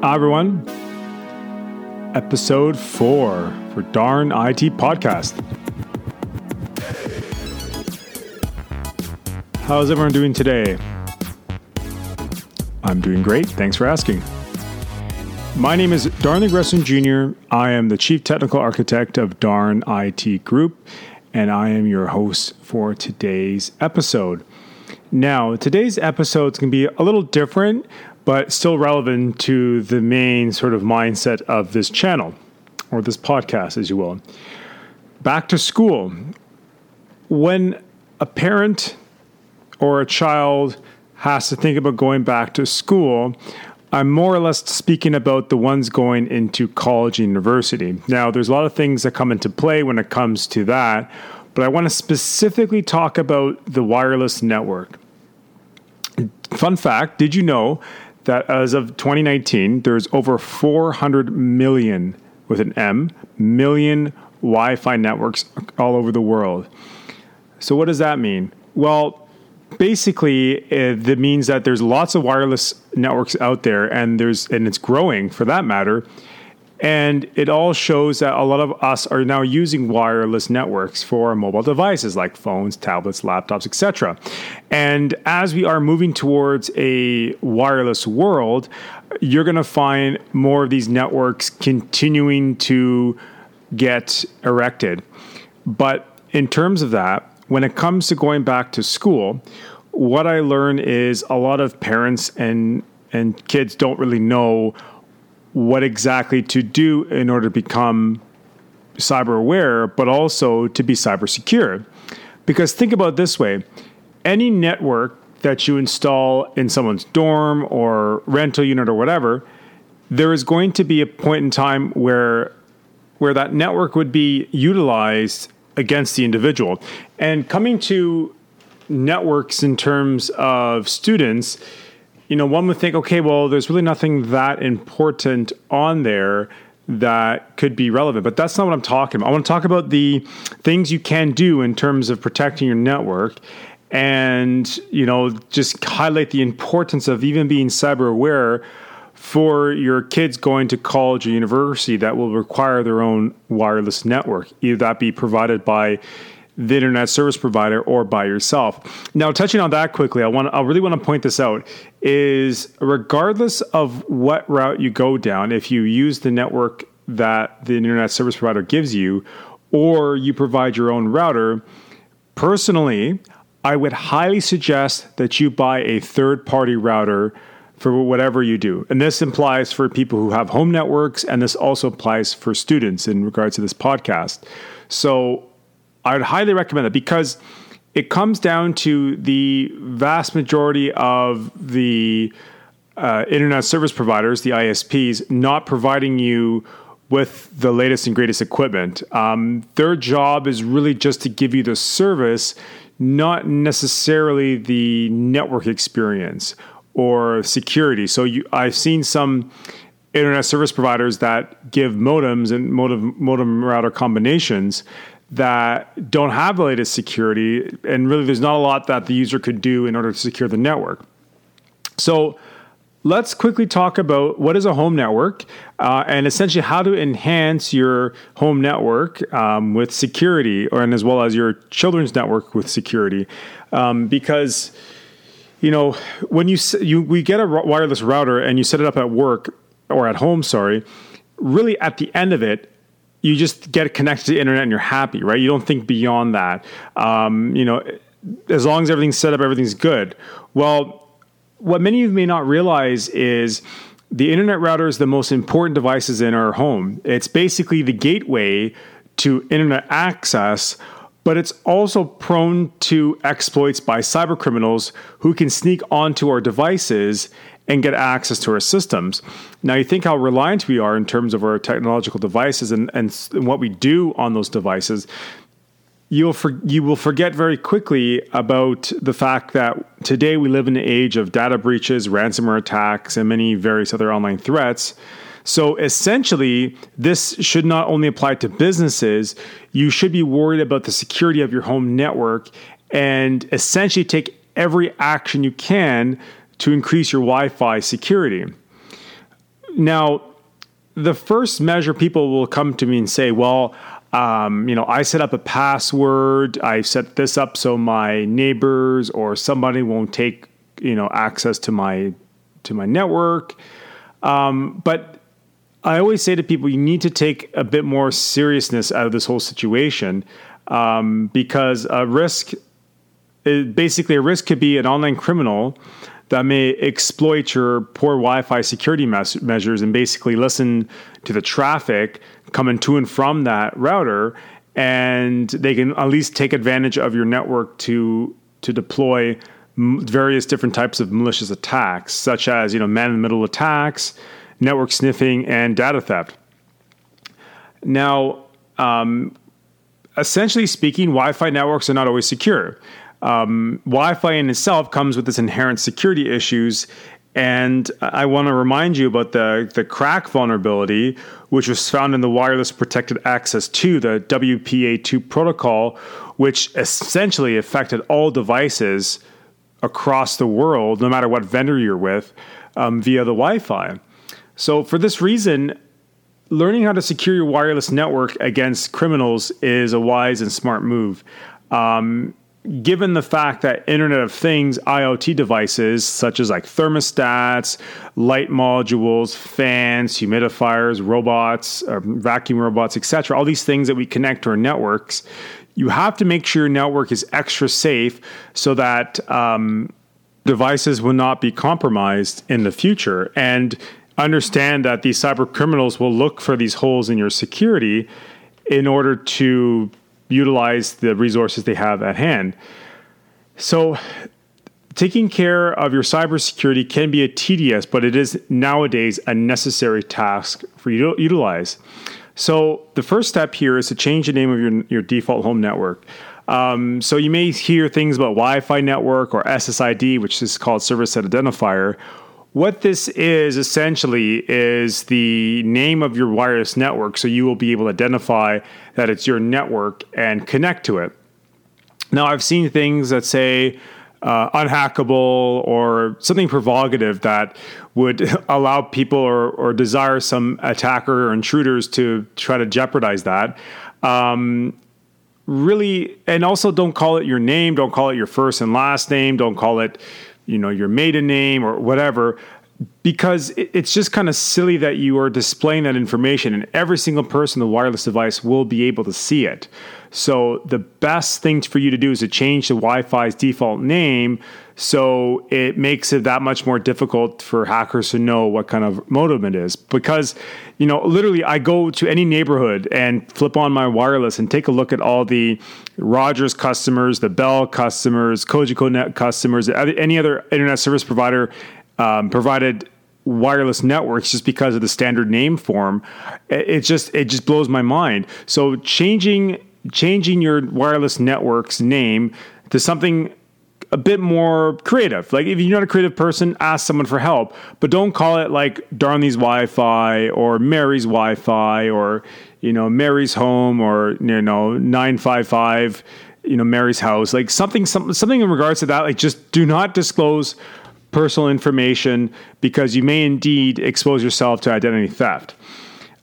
Hi, everyone. Episode four for Darn IT Podcast. How's everyone doing today? I'm doing great. Thanks for asking. My name is Darnley Gresson Jr. I am the Chief Technical Architect of Darn IT Group, and I am your host for today's episode. Now, today's episode is going to be a little different, but still relevant to the main sort of mindset of this channel or this podcast, as you will. Back to school. When a parent or a child has to think about going back to school, I'm more or less speaking about the ones going into college and university. Now, there's a lot of things that come into play when it comes to that, but I want to specifically talk about the wireless network. Fun fact did you know that as of 2019, there's over 400 million, with an M, million Wi Fi networks all over the world? So, what does that mean? Well, basically that means that there's lots of wireless networks out there and there's and it's growing for that matter and it all shows that a lot of us are now using wireless networks for mobile devices like phones tablets laptops etc and as we are moving towards a wireless world you're going to find more of these networks continuing to get erected. But in terms of that when it comes to going back to school, what I learn is a lot of parents and and kids don't really know what exactly to do in order to become cyber aware, but also to be cyber secure. Because think about this way any network that you install in someone's dorm or rental unit or whatever, there is going to be a point in time where where that network would be utilized against the individual. And coming to networks in terms of students, you know, one would think, okay, well, there's really nothing that important on there that could be relevant. But that's not what I'm talking about. I want to talk about the things you can do in terms of protecting your network and, you know, just highlight the importance of even being cyber aware for your kids going to college or university that will require their own wireless network, either that be provided by the internet service provider or by yourself. Now, touching on that quickly, I want I really want to point this out is regardless of what route you go down, if you use the network that the internet service provider gives you or you provide your own router, personally, I would highly suggest that you buy a third-party router for whatever you do. And this implies for people who have home networks, and this also applies for students in regards to this podcast. So I would highly recommend it because it comes down to the vast majority of the uh, internet service providers, the ISPs, not providing you with the latest and greatest equipment. Um, their job is really just to give you the service, not necessarily the network experience or security. So you, I've seen some internet service providers that give modems and modem modem router combinations that don't have the latest security, and really there's not a lot that the user could do in order to secure the network. So let's quickly talk about what is a home network uh, and essentially how to enhance your home network um, with security, or and as well as your children's network with security, um, because you know when you you we get a wireless router and you set it up at work or at home, sorry. Really, at the end of it, you just get connected to the internet and you're happy, right? You don't think beyond that. Um, you know, as long as everything's set up, everything's good. Well, what many of you may not realize is the internet router is the most important devices in our home. It's basically the gateway to internet access, but it's also prone to exploits by cyber criminals who can sneak onto our devices and get access to our systems. Now, you think how reliant we are in terms of our technological devices and, and, what we do on those devices. You'll for, you will forget very quickly about the fact that today we live in an age of data breaches, ransomware attacks, and many various other online threats. So essentially, this should not only apply to businesses, you should be worried about the security of your home network and essentially take every action you can to increase your Wi Fi security. now, the first measure people will come to me and say, well, um, you know, I set up a password. I set this up so my neighbors or somebody won't take, you know, access to my to my network. Um, but I always say to people, you need to take a bit more seriousness out of this whole situation um, because a risk, basically, a risk could be an online criminal that may exploit your poor Wi-Fi security mes- measures and basically listen to the traffic coming to and from that router, and they can at least take advantage of your network to to deploy m- various different types of malicious attacks, such as you know man-in-the-middle attacks, network sniffing, and data theft. Now, um, essentially speaking, Wi-Fi networks are not always secure. Um, Wi-Fi in itself comes with its inherent security issues, and I want to remind you about the the KRACK vulnerability, which was found in the Wireless Protected Access 2, the WPA2 protocol, which essentially affected all devices across the world, no matter what vendor you're with, um, via the Wi-Fi. So for this reason, learning how to secure your wireless network against criminals is a wise and smart move. Um, given the fact that Internet of Things IoT devices, such as like thermostats, light modules, fans, humidifiers, robots, vacuum robots, etc., all these things that we connect to our networks, you have to make sure your network is extra safe so that um, devices will not be compromised in the future. And understand that these cyber criminals will look for these holes in your security in order to utilize the resources they have at hand. So, taking care of your cybersecurity can be a tedious, but it is nowadays a necessary task for you to utilize. So, the first step here is to change the name of your, your default home network. Um, so, you may hear things about Wi Fi network or SSID, which is called Service Set Identifier what this is essentially is the name of your wireless network, so you will be able to identify that it's your network and connect to it. Now, I've seen things that say uh, unhackable or something provocative that would allow people or, or desire some attacker or intruders to try to jeopardize that. Um, really, and also don't call it your name, don't call it your first and last name, don't call it you know your maiden name or whatever because it's just kind of silly that you are displaying that information and every single person on the wireless device will be able to see it. So the best thing for you to do is to change the wi-fi's default name so it makes it that much more difficult for hackers to know what kind of modem it is. Because you know literally i go to any neighborhood and flip on my wireless and take a look at all the rogers customers the bell customers cogeco net customers any other internet service provider um, provided wireless networks just because of the standard name form it just it just blows my mind so changing changing your wireless network's name to something a bit more creative. Like if you're not a creative person, ask someone for help, but don't call it like Darnley's Wi-Fi or Mary's Wi-Fi or you know Mary's home or you know 955 you know Mary's house. Like something something something in regards to that like just do not disclose personal information because you may indeed expose yourself to identity theft.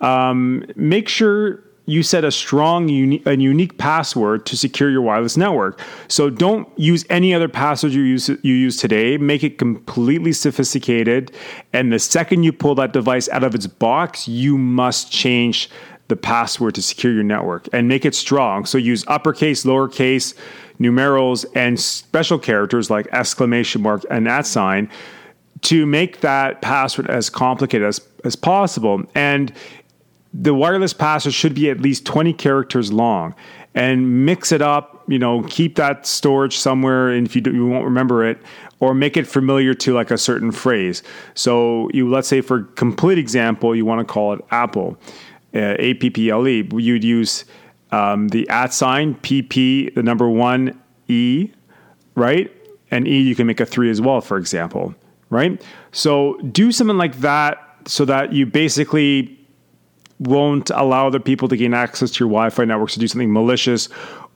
Um, make sure you set a strong uni- a unique password to secure your wireless network. So don't use any other password you use you use today. Make it completely sophisticated, and the second you pull that device out of its box, you must change the password to secure your network and make it strong. So use uppercase, lowercase, numerals, and special characters like exclamation mark and at sign to make that password as complicated as, as possible. And the wireless password should be at least 20 characters long and mix it up, you know, keep that storage somewhere and if you, do, you won't remember it or make it familiar to like a certain phrase. So you let's say for complete example, you want to call it Apple, uh, A P P L E. You'd use um, the at sign PP, the number one E, right? And E you can make a three as well, for example, right? So do something like that so that you basically won't allow other people to gain access to your Wi-Fi networks to do something malicious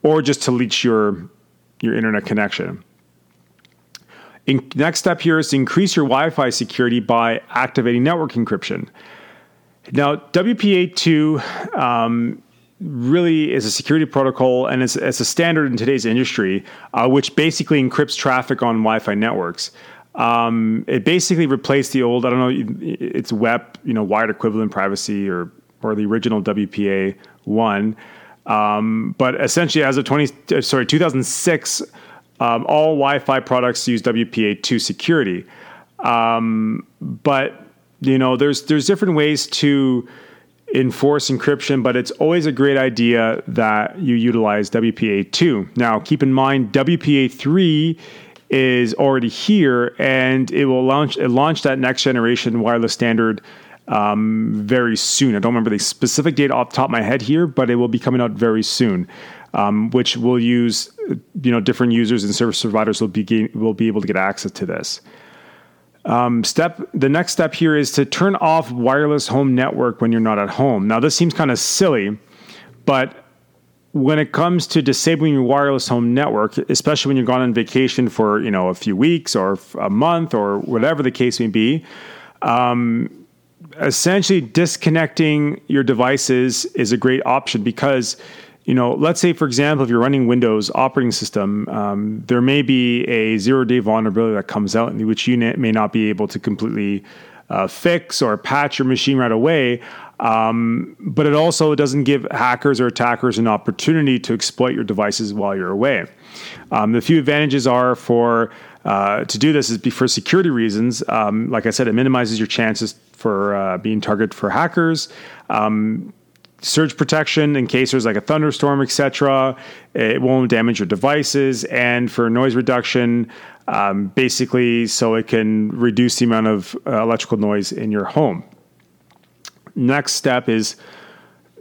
or just to leech your your internet connection. In, next step here is to increase your Wi Fi security by activating network encryption. Now, WPA2 um, really is a security protocol and it's, it's a standard in today's industry, uh, which basically encrypts traffic on Wi Fi networks. Um, it basically replaced the old, I don't know, it's WEP, you know, wired equivalent privacy or, or the original WPA 1. Um, but essentially, as of 20, uh, sorry, 2006, um, all Wi-Fi products use WPA2 security. Um, but you know, there's there's different ways to enforce encryption, but it's always a great idea that you utilize WPA2. Now, keep in mind, WPA3 is already here, and it will launch it launch that next generation wireless standard um, very soon. I don't remember the specific date off the top of my head here, but it will be coming out very soon, um, which will use you know different users and service providers will be will be able to get access to this. Um, step the next step here is to turn off wireless home network when you're not at home. Now this seems kind of silly, but when it comes to disabling your wireless home network, especially when you're gone on vacation for you know a few weeks or a month or whatever the case may be, um, essentially disconnecting your devices is a great option because you know, let's say, for example, if you're running Windows operating system, um, there may be a zero day vulnerability that comes out in which you may not be able to completely uh, fix or patch your machine right away. Um, but it also doesn't give hackers or attackers an opportunity to exploit your devices while you're away. Um, the few advantages are for uh, to do this is for security reasons. Um, like I said, it minimizes your chances for uh, being targeted for hackers. Um, surge protection in case there's like a thunderstorm, etc. It won't damage your devices, and for noise reduction, um, basically so it can reduce the amount of uh, electrical noise in your home. Next step is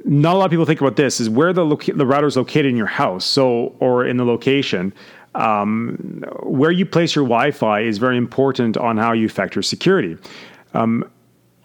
not a lot of people think about this is where the loca- the router is located in your house, so or in the location. Um, where you place your Wi-Fi is very important on how you affect your security. Um,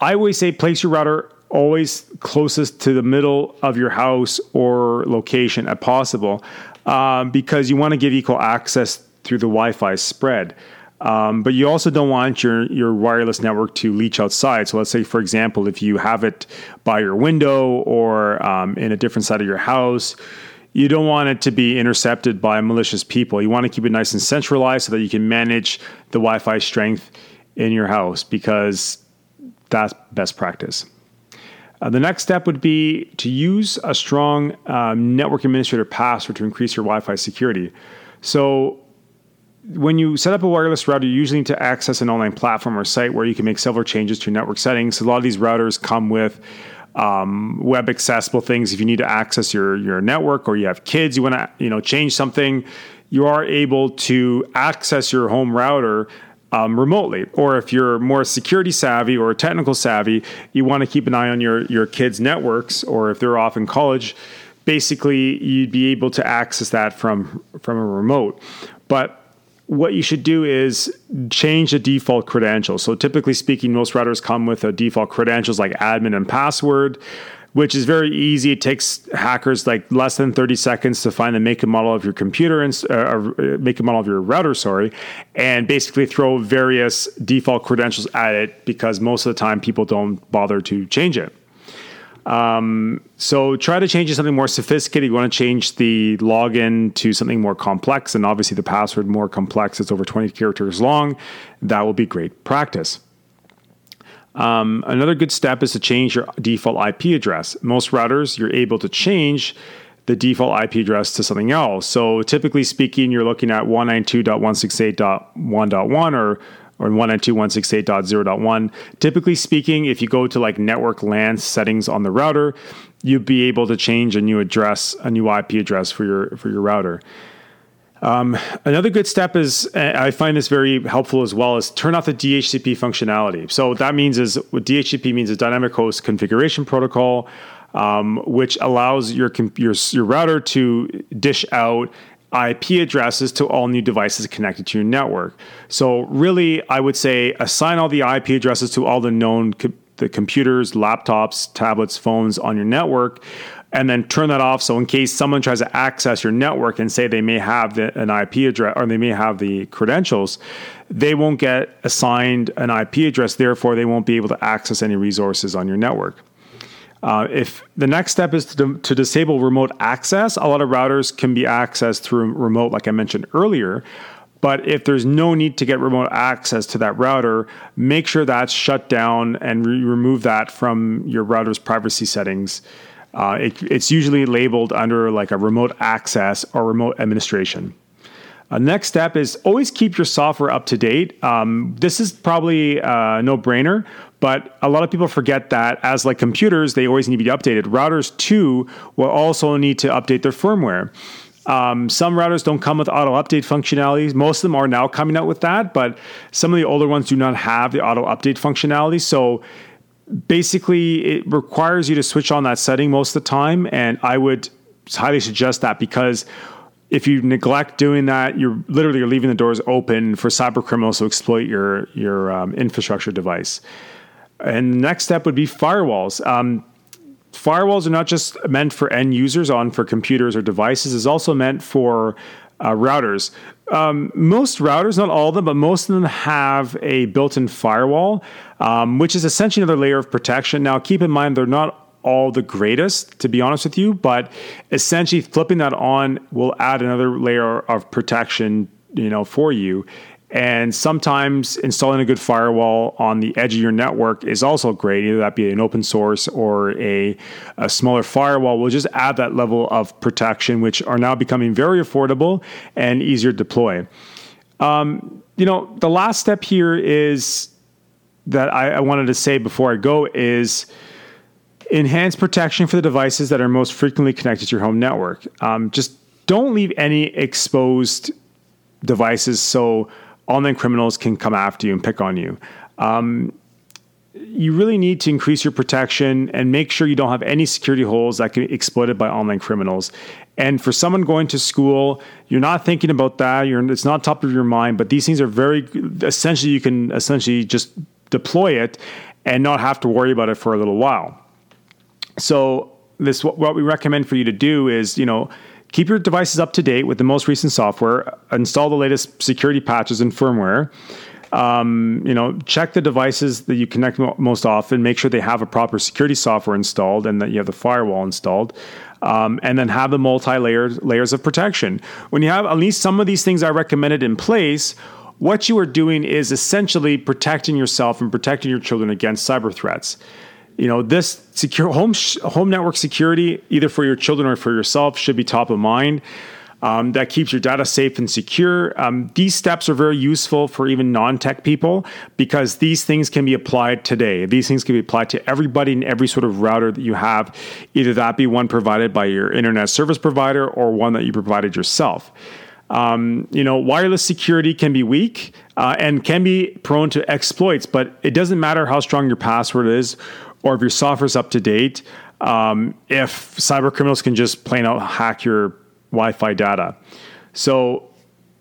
I always say place your router always closest to the middle of your house or location as possible um, because you want to give equal access through the Wi-Fi spread. Um, but you also don't want your your wireless network to leach outside. So let's say, for example, if you have it by your window or um, in a different side of your house, you don't want it to be intercepted by malicious people. You want to keep it nice and centralized so that you can manage the Wi-Fi strength in your house because that's best practice. Uh, the next step would be to use a strong um, network administrator password to increase your Wi Fi security. So, when you set up a wireless router, you usually need to access an online platform or site where you can make several changes to your network settings. A lot of these routers come with um, web accessible things. If you need to access your your network or you have kids, you want to you know change something, you are able to access your home router um, remotely. Or if you're more security savvy or technical savvy, you want to keep an eye on your, your kids' networks, or if they're off in college, basically you'd be able to access that from, from a remote. But what you should do is change the default credentials. So typically speaking, most routers come with a default credentials like admin and password which is very easy. It takes hackers like less than 30 seconds to find the make and model of your computer and uh, uh, make and model of your router, sorry, and basically throw various default credentials at it because most of the time people don't bother to change it. Um, so try to change it something more sophisticated. You want to change the login to something more complex, and obviously the password more complex. It's over 20 characters long. That will be great practice. Um, another good step is to change your default IP address. Most routers, you're able to change the default IP address to something else. So typically speaking, you're looking at 192.168.1.1 or or 192.168.0.1. Typically speaking, if you go to like network LAN settings on the router, you'd be able to change a new address, a new IP address for your for your router. Um, another good step is I find this very helpful as well is turn off the DHCP functionality. So what that means is what DHCP means is dynamic host configuration protocol, um, which allows your, your your router to dish out IP addresses to all new devices connected to your network. So really, I would say assign all the IP addresses to all the known co- the computers, laptops, tablets, phones on your network and then turn that off. So in case someone tries to access your network and say they may have the, an IP address or they may have the credentials, they won't get assigned an IP address. Therefore, they won't be able to access any resources on your network. Uh, if the next step is to, to, disable remote access, a lot of routers can be accessed through remote, like I mentioned earlier. But if there's no need to get remote access to that router, make sure that's shut down and re- remove that from your router's privacy settings. Uh, it, it's usually labeled under like a remote access or remote administration. Uh, next step is always keep your software up to date. Um, this is probably a no brainer, but a lot of people forget that as like computers, they always need to be updated. Routers too will also need to update their firmware. Um, some routers don't come with auto update functionality. Most of them are now coming out with that, but some of the older ones do not have the auto update functionality. So basically, it requires you to switch on that setting most of the time. And I would highly suggest that because if you neglect doing that, you're literally you're leaving the doors open for cyber criminals to exploit your your um, infrastructure device. And the next step would be firewalls. Um, firewalls are not just meant for end users on for computers or devices; is also meant for uh, routers. Um, most routers, not all of them, but most of them have a built-in firewall, um, which is essentially another layer of protection. Now, keep in mind they're not all the greatest, to be honest with you, but essentially flipping that on will add another layer of protection, you know, for you. And sometimes installing a good firewall on the edge of your network is also great. Either that be an open source or a, a smaller firewall will just add that level of protection, which are now becoming very affordable and easier to deploy. Um, you know, the last step here is that I, I wanted to say before I go is enhance protection for the devices that are most frequently connected to your home network. Um, just don't leave any exposed devices so online criminals can come after you and pick on you. Um, you really need to increase your protection and make sure you don't have any security holes that can be exploited by online criminals. And for someone going to school, you're not thinking about that. You're, it's not top of your mind. But these things are very essentially. You can essentially just deploy it and not have to worry about it for a little while. So this what we recommend for you to do is, you know, keep your devices up to date with the most recent software, install the latest security patches and firmware. Um, you know, check the devices that you connect most often. Make sure they have a proper security software installed and that you have the firewall installed. Um, and then have the multi-layered layers of protection. When you have at least some of these things I recommended in place, what you are doing is essentially protecting yourself and protecting your children against cyber threats you know this secure home home network security either for your children or for yourself should be top of mind um, that keeps your data safe and secure. Um, these steps are very useful for even non tech people because these things can be applied today. These things can be applied to everybody in every sort of router that you have, either that be one provided by your internet service provider or one that you provided yourself. Um, you know, wireless security can be weak uh, and can be prone to exploits, but it doesn't matter how strong your password is or if your software's up to date, um, if cyber criminals can just plain out hack your Wi-Fi data. So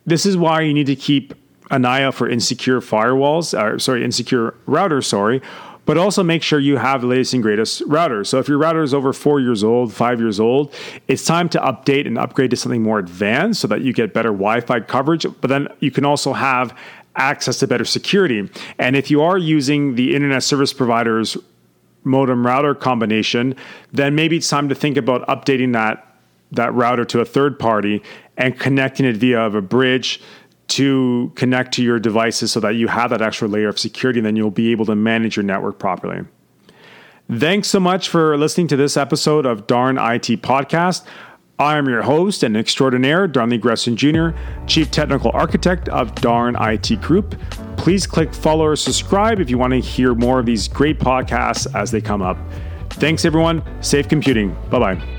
this is why you need to keep an eye out for insecure firewalls, or sorry, insecure routers, sorry, but also make sure you have the latest and greatest router. So if your router is over four years old, five years old, it's time to update and upgrade to something more advanced so that you get better Wi-Fi coverage. But then you can also have access to better security. And if you are using the internet service provider's modem router combination, then maybe it's time to think about updating that that router to a third party and connecting it via a bridge to connect to your devices so that you have that extra layer of security and then you'll be able to manage your network properly. Thanks so much for listening to this episode of Darn IT Podcast. I am your host and extraordinaire, Darnley Gresson Jr., Chief Technical Architect of Darn IT Group. Please click follow or subscribe if you want to hear more of these great podcasts as they come up. Thanks, everyone. Safe computing. Bye bye.